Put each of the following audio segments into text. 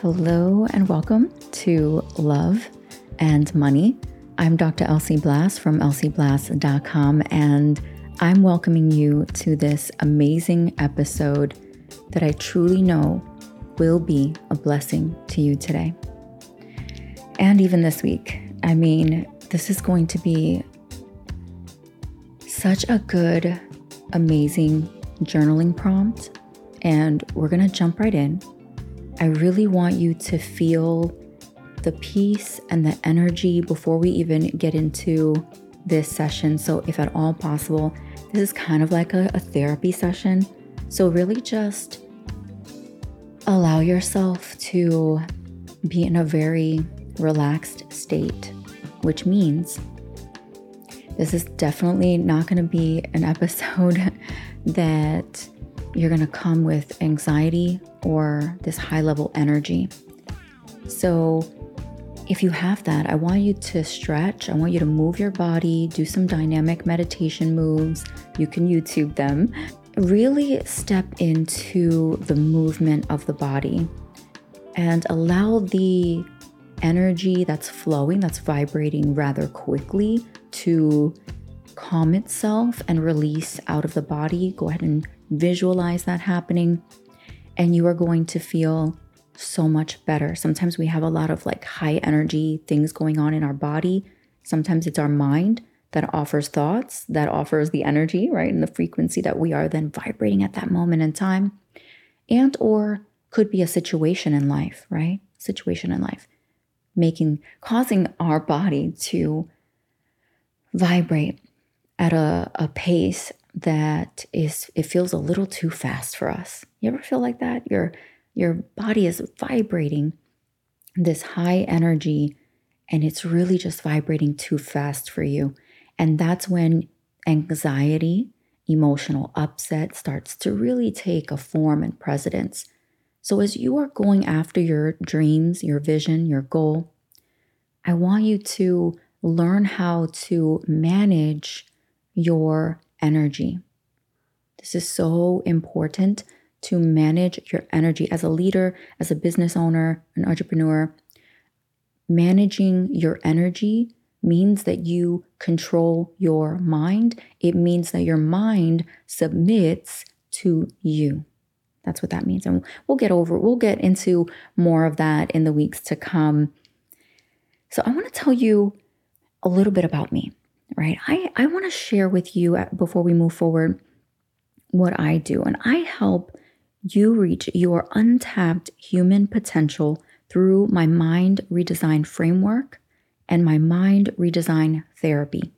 Hello and welcome to Love and Money. I'm Dr. Elsie Blass from elsieblass.com, and I'm welcoming you to this amazing episode that I truly know will be a blessing to you today. And even this week. I mean, this is going to be such a good, amazing journaling prompt. And we're going to jump right in. I really want you to feel the peace and the energy before we even get into this session. So, if at all possible, this is kind of like a, a therapy session. So, really just allow yourself to be in a very relaxed state, which means this is definitely not going to be an episode that you're going to come with anxiety or this high level energy. So, if you have that, I want you to stretch. I want you to move your body, do some dynamic meditation moves. You can YouTube them. Really step into the movement of the body and allow the energy that's flowing, that's vibrating rather quickly, to calm itself and release out of the body. Go ahead and visualize that happening, and you are going to feel so much better. Sometimes we have a lot of like high energy things going on in our body. Sometimes it's our mind that offers thoughts, that offers the energy, right? And the frequency that we are then vibrating at that moment in time. And or could be a situation in life, right? Situation in life making causing our body to vibrate at a, a pace that is it feels a little too fast for us. You ever feel like that? Your your body is vibrating this high energy and it's really just vibrating too fast for you. And that's when anxiety, emotional upset starts to really take a form and precedence. So, as you are going after your dreams, your vision, your goal, I want you to learn how to manage your energy. This is so important to manage your energy as a leader, as a business owner, an entrepreneur. Managing your energy means that you control your mind. It means that your mind submits to you. That's what that means. And we'll get over, we'll get into more of that in the weeks to come. So I want to tell you a little bit about me, right? I, I want to share with you uh, before we move forward what I do. And I help you reach your untapped human potential through my mind redesign framework and my mind redesign therapy.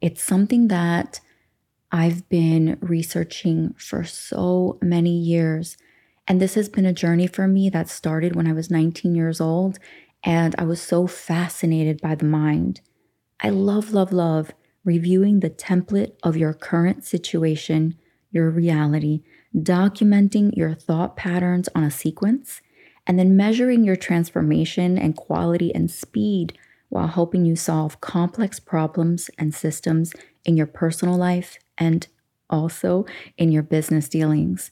It's something that I've been researching for so many years. And this has been a journey for me that started when I was 19 years old. And I was so fascinated by the mind. I love, love, love reviewing the template of your current situation, your reality, documenting your thought patterns on a sequence, and then measuring your transformation and quality and speed while helping you solve complex problems and systems in your personal life and also in your business dealings.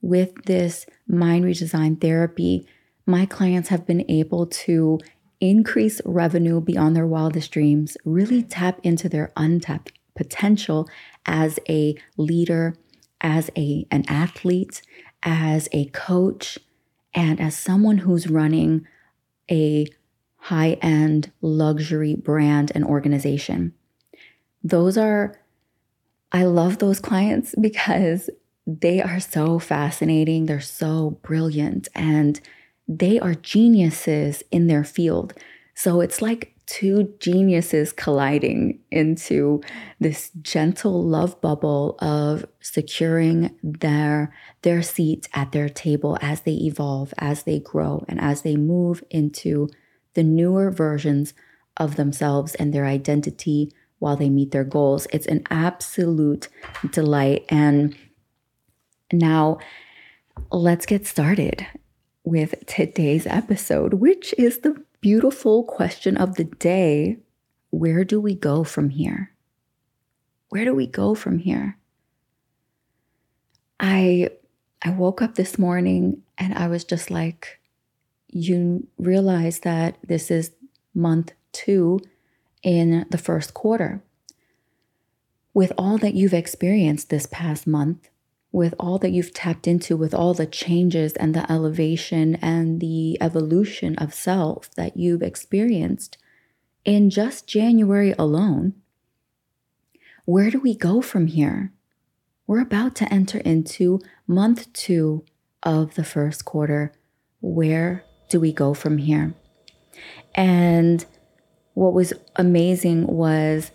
With this mind redesign therapy, my clients have been able to increase revenue beyond their wildest dreams, really tap into their untapped potential as a leader, as a an athlete, as a coach, and as someone who's running a high-end luxury brand and organization. Those are I love those clients because they are so fascinating, they're so brilliant and they are geniuses in their field. So it's like two geniuses colliding into this gentle love bubble of securing their their seat at their table as they evolve, as they grow, and as they move into the newer versions of themselves and their identity while they meet their goals. It's an absolute delight. And now let's get started with today's episode, which is the beautiful question of the day where do we go from here? Where do we go from here? I I woke up this morning and I was just like, you realize that this is month two in the first quarter. With all that you've experienced this past month, with all that you've tapped into, with all the changes and the elevation and the evolution of self that you've experienced in just January alone, where do we go from here? We're about to enter into month two of the first quarter. Where do we go from here? And what was amazing was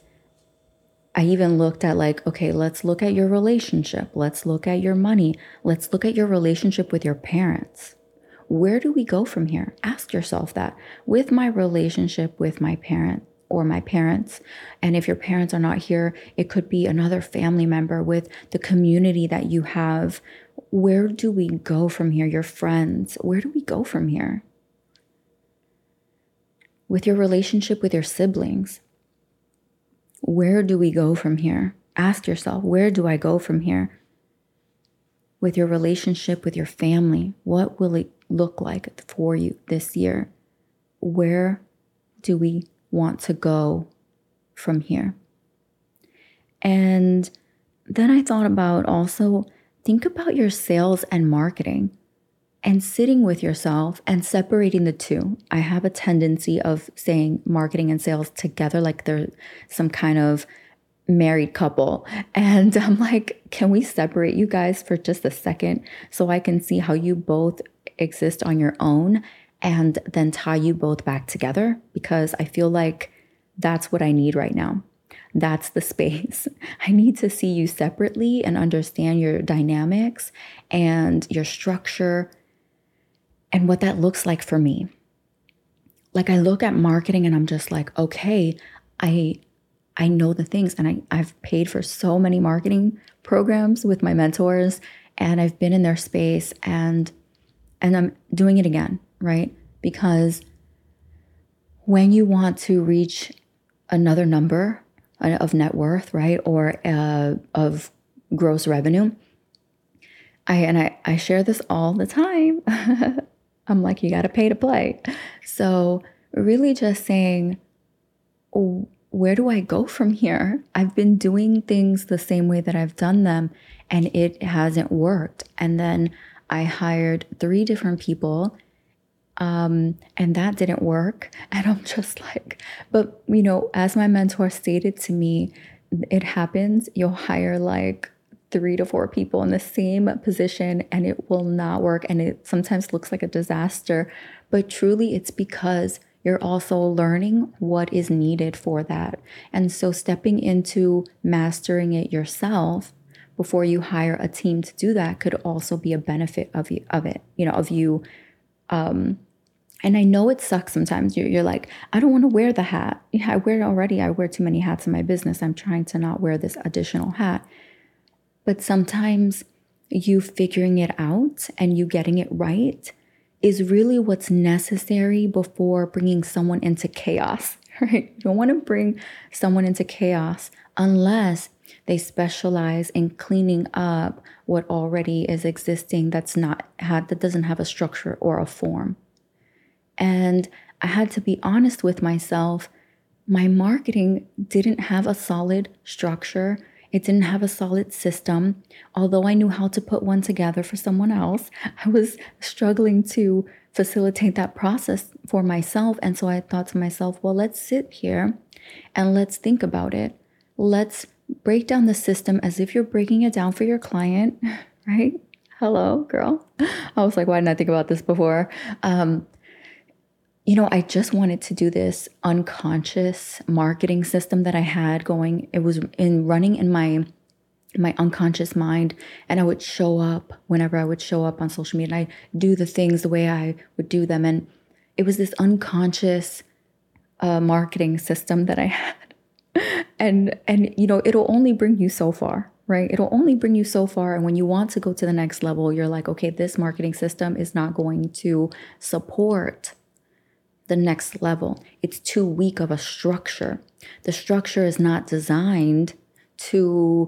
I even looked at, like, okay, let's look at your relationship. Let's look at your money. Let's look at your relationship with your parents. Where do we go from here? Ask yourself that. With my relationship with my parent or my parents, and if your parents are not here, it could be another family member with the community that you have. Where do we go from here? Your friends, where do we go from here? with your relationship with your siblings. Where do we go from here? Ask yourself, where do I go from here? With your relationship with your family, what will it look like for you this year? Where do we want to go from here? And then I thought about also think about your sales and marketing and sitting with yourself and separating the two. I have a tendency of saying marketing and sales together like they're some kind of married couple. And I'm like, can we separate you guys for just a second so I can see how you both exist on your own and then tie you both back together? Because I feel like that's what I need right now. That's the space. I need to see you separately and understand your dynamics and your structure and what that looks like for me. Like I look at marketing and I'm just like, okay, I I know the things and I, I've paid for so many marketing programs with my mentors and I've been in their space and and I'm doing it again, right? Because when you want to reach another number of net worth, right, or uh, of gross revenue, I and I, I share this all the time. I'm like, you got to pay to play. So, really just saying, oh, where do I go from here? I've been doing things the same way that I've done them and it hasn't worked. And then I hired three different people um, and that didn't work. And I'm just like, but you know, as my mentor stated to me, it happens. You'll hire like three to four people in the same position and it will not work. And it sometimes looks like a disaster. But truly, it's because you're also learning what is needed for that. And so, stepping into mastering it yourself before you hire a team to do that could also be a benefit of you, of it, you know, of you. Um, and I know it sucks sometimes. You're, you're like, I don't want to wear the hat. Yeah, I wear it already. I wear too many hats in my business. I'm trying to not wear this additional hat. But sometimes you figuring it out and you getting it right is really what's necessary before bringing someone into chaos, right? You don't want to bring someone into chaos unless they specialize in cleaning up what already is existing that's not had that doesn't have a structure or a form. And I had to be honest with myself. My marketing didn't have a solid structure it didn't have a solid system. Although I knew how to put one together for someone else, I was struggling to facilitate that process for myself. And so I thought to myself, well, let's sit here and let's think about it. Let's break down the system as if you're breaking it down for your client, right? Hello, girl. I was like, why didn't I think about this before? Um, you know, I just wanted to do this unconscious marketing system that I had going. It was in running in my my unconscious mind and I would show up whenever I would show up on social media and I do the things the way I would do them and it was this unconscious uh, marketing system that I had. and and you know, it'll only bring you so far, right? It'll only bring you so far and when you want to go to the next level, you're like, okay, this marketing system is not going to support the next level. It's too weak of a structure. The structure is not designed to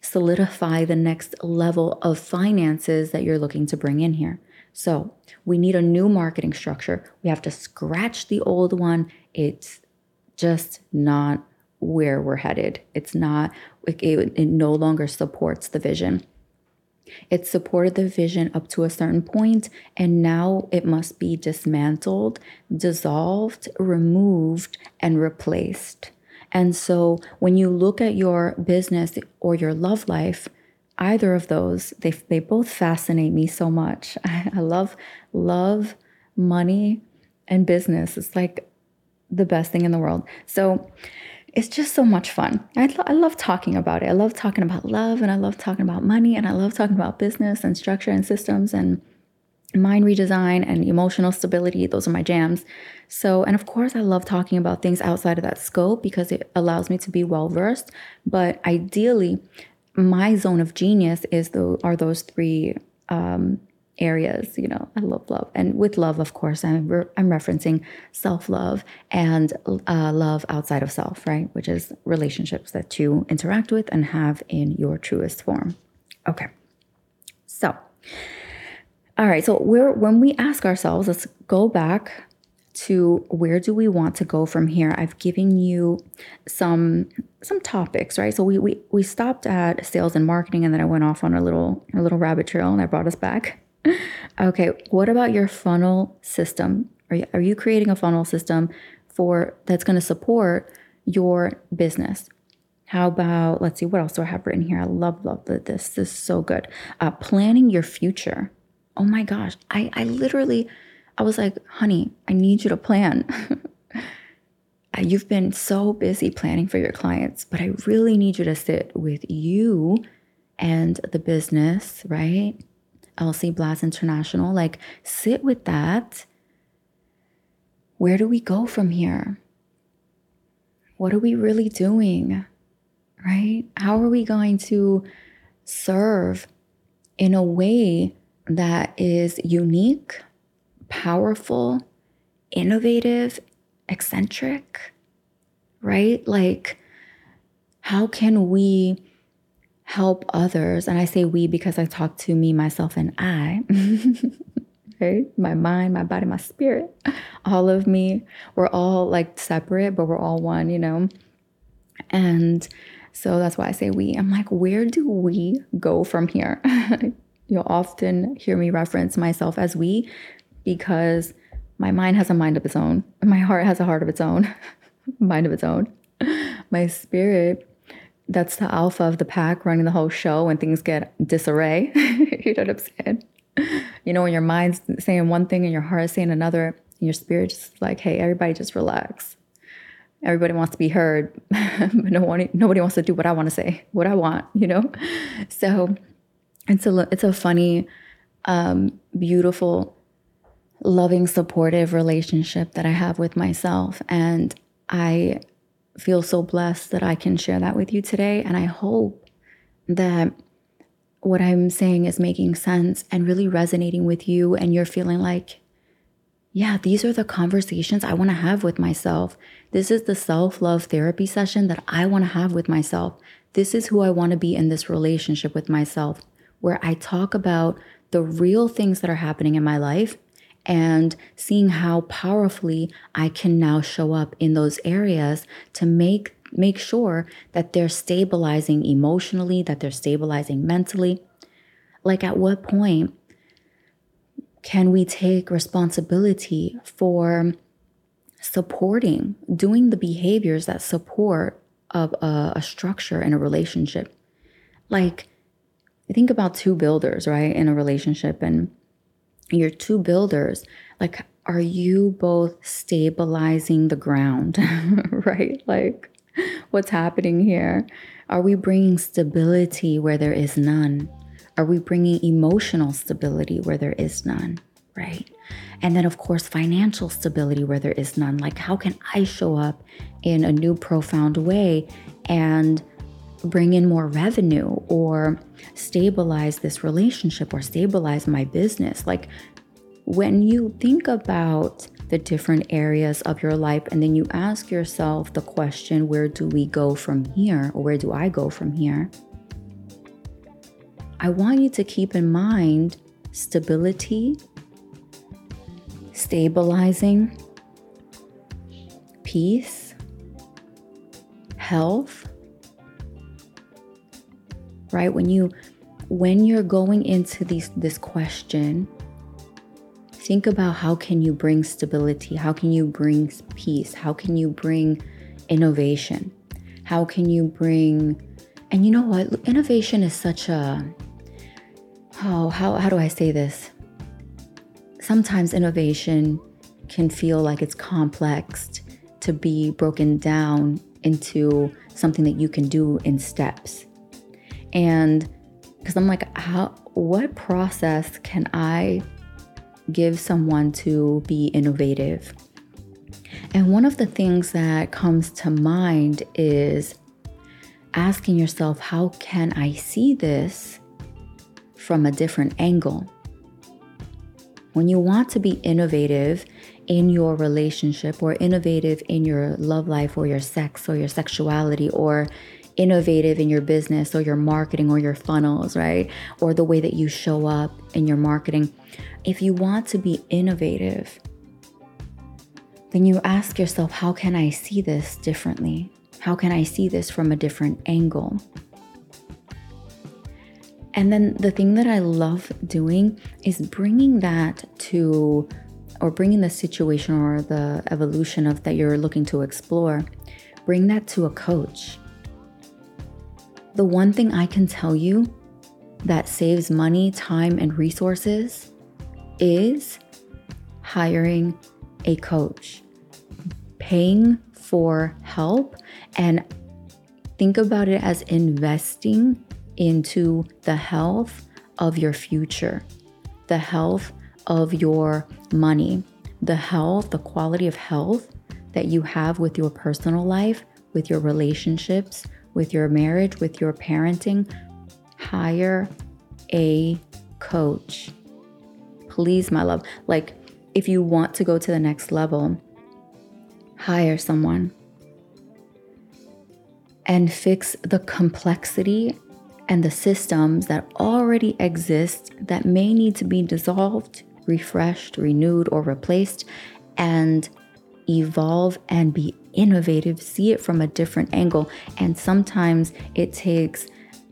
solidify the next level of finances that you're looking to bring in here. So we need a new marketing structure. We have to scratch the old one. It's just not where we're headed. It's not, it, it no longer supports the vision. It supported the vision up to a certain point, and now it must be dismantled, dissolved, removed, and replaced. And so when you look at your business or your love life, either of those, they, they both fascinate me so much. I, I love love, money, and business. It's like the best thing in the world. So it's just so much fun. I, I love talking about it. I love talking about love and I love talking about money and I love talking about business and structure and systems and mind redesign and emotional stability. Those are my jams. So, and of course, I love talking about things outside of that scope because it allows me to be well versed. But ideally, my zone of genius is the are those three um, areas. You know, I love love, and with love, of course, I'm re- I'm referencing self love and uh, love outside of self, right? Which is relationships that you interact with and have in your truest form. Okay, so. All right, so we're when we ask ourselves, let's go back to where do we want to go from here i've given you some some topics right so we we, we stopped at sales and marketing and then i went off on a little a little rabbit trail and i brought us back okay what about your funnel system? Are you, are you creating a funnel system for that's going to support your business? How about let's see what else do i have written here? I love love this this is so good. Uh, planning your future. Oh my gosh i i literally I was like, honey, I need you to plan. You've been so busy planning for your clients, but I really need you to sit with you and the business, right? Elsie Blass International. Like, sit with that. Where do we go from here? What are we really doing? Right? How are we going to serve in a way that is unique powerful, innovative, eccentric, right? Like, how can we help others? And I say we because I talk to me, myself, and I, right? My mind, my body, my spirit, all of me. We're all like separate, but we're all one, you know? And so that's why I say we. I'm like, where do we go from here? You'll often hear me reference myself as we because my mind has a mind of its own. My heart has a heart of its own, mind of its own. My spirit, that's the alpha of the pack running the whole show when things get disarray. you know what I'm saying? You know, when your mind's saying one thing and your heart is saying another, and your spirit just like, hey, everybody just relax. Everybody wants to be heard, but no nobody wants to do what I want to say, what I want, you know? So it's a, it's a funny, um, beautiful loving, supportive relationship that I have with myself. And I feel so blessed that I can share that with you today. And I hope that what I'm saying is making sense and really resonating with you. And you're feeling like, yeah, these are the conversations I want to have with myself. This is the self love therapy session that I want to have with myself. This is who I want to be in this relationship with myself, where I talk about the real things that are happening in my life and seeing how powerfully I can now show up in those areas to make make sure that they're stabilizing emotionally, that they're stabilizing mentally. Like at what point can we take responsibility for supporting, doing the behaviors that support of a, a structure in a relationship? Like think about two builders, right, in a relationship and your two builders, like, are you both stabilizing the ground, right? Like, what's happening here? Are we bringing stability where there is none? Are we bringing emotional stability where there is none, right? And then, of course, financial stability where there is none. Like, how can I show up in a new, profound way and bring in more revenue or stabilize this relationship or stabilize my business. Like when you think about the different areas of your life and then you ask yourself the question, where do we go from here? Or where do I go from here? I want you to keep in mind stability stabilizing, peace, health. Right? When you when you're going into these this question, think about how can you bring stability? How can you bring peace? How can you bring innovation? How can you bring and you know what? Innovation is such a how how how do I say this? Sometimes innovation can feel like it's complex to be broken down into something that you can do in steps. And because I'm like, how what process can I give someone to be innovative? And one of the things that comes to mind is asking yourself, how can I see this from a different angle? When you want to be innovative in your relationship or innovative in your love life or your sex or your sexuality or innovative in your business or your marketing or your funnels, right? Or the way that you show up in your marketing. If you want to be innovative, then you ask yourself, how can I see this differently? How can I see this from a different angle? And then the thing that I love doing is bringing that to, or bringing the situation or the evolution of that you're looking to explore, bring that to a coach the one thing I can tell you that saves money, time, and resources is hiring a coach, paying for help, and think about it as investing into the health of your future, the health of your money, the health, the quality of health that you have with your personal life, with your relationships, with your marriage, with your parenting, hire a coach. Please, my love. Like, if you want to go to the next level, hire someone and fix the complexity and the systems that already exist that may need to be dissolved, refreshed, renewed, or replaced, and evolve and be innovative, see it from a different angle. And sometimes it takes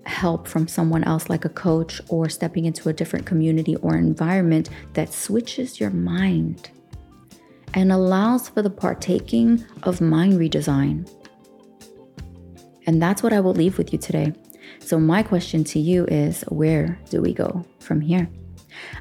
help from someone else, like a coach, or stepping into a different community or environment that switches your mind and allows for the partaking of mind redesign. And that's what I will leave with you today. So, my question to you is where do we go from here?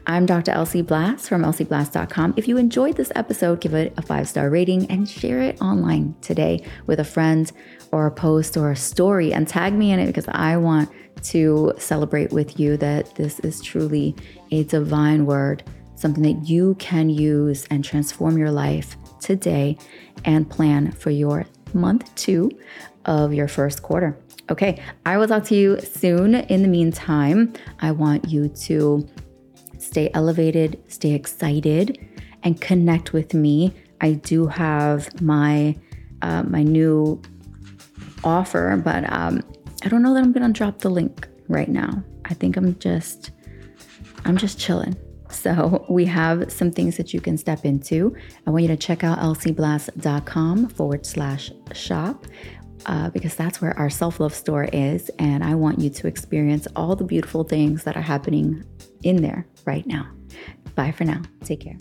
I'm Dr. Elsie Blass from elsieblass.com. If you enjoyed this episode, give it a five star rating and share it online today with a friend or a post or a story and tag me in it because I want to celebrate with you that this is truly a divine word, something that you can use and transform your life today and plan for your month two of your first quarter. Okay, I will talk to you soon. In the meantime, I want you to stay elevated, stay excited, and connect with me. I do have my uh, my new offer, but um, I don't know that I'm gonna drop the link right now. I think I'm just I'm just chilling. So we have some things that you can step into. I want you to check out elsieblass.com forward slash shop. Uh, because that's where our self love store is. And I want you to experience all the beautiful things that are happening in there right now. Bye for now. Take care.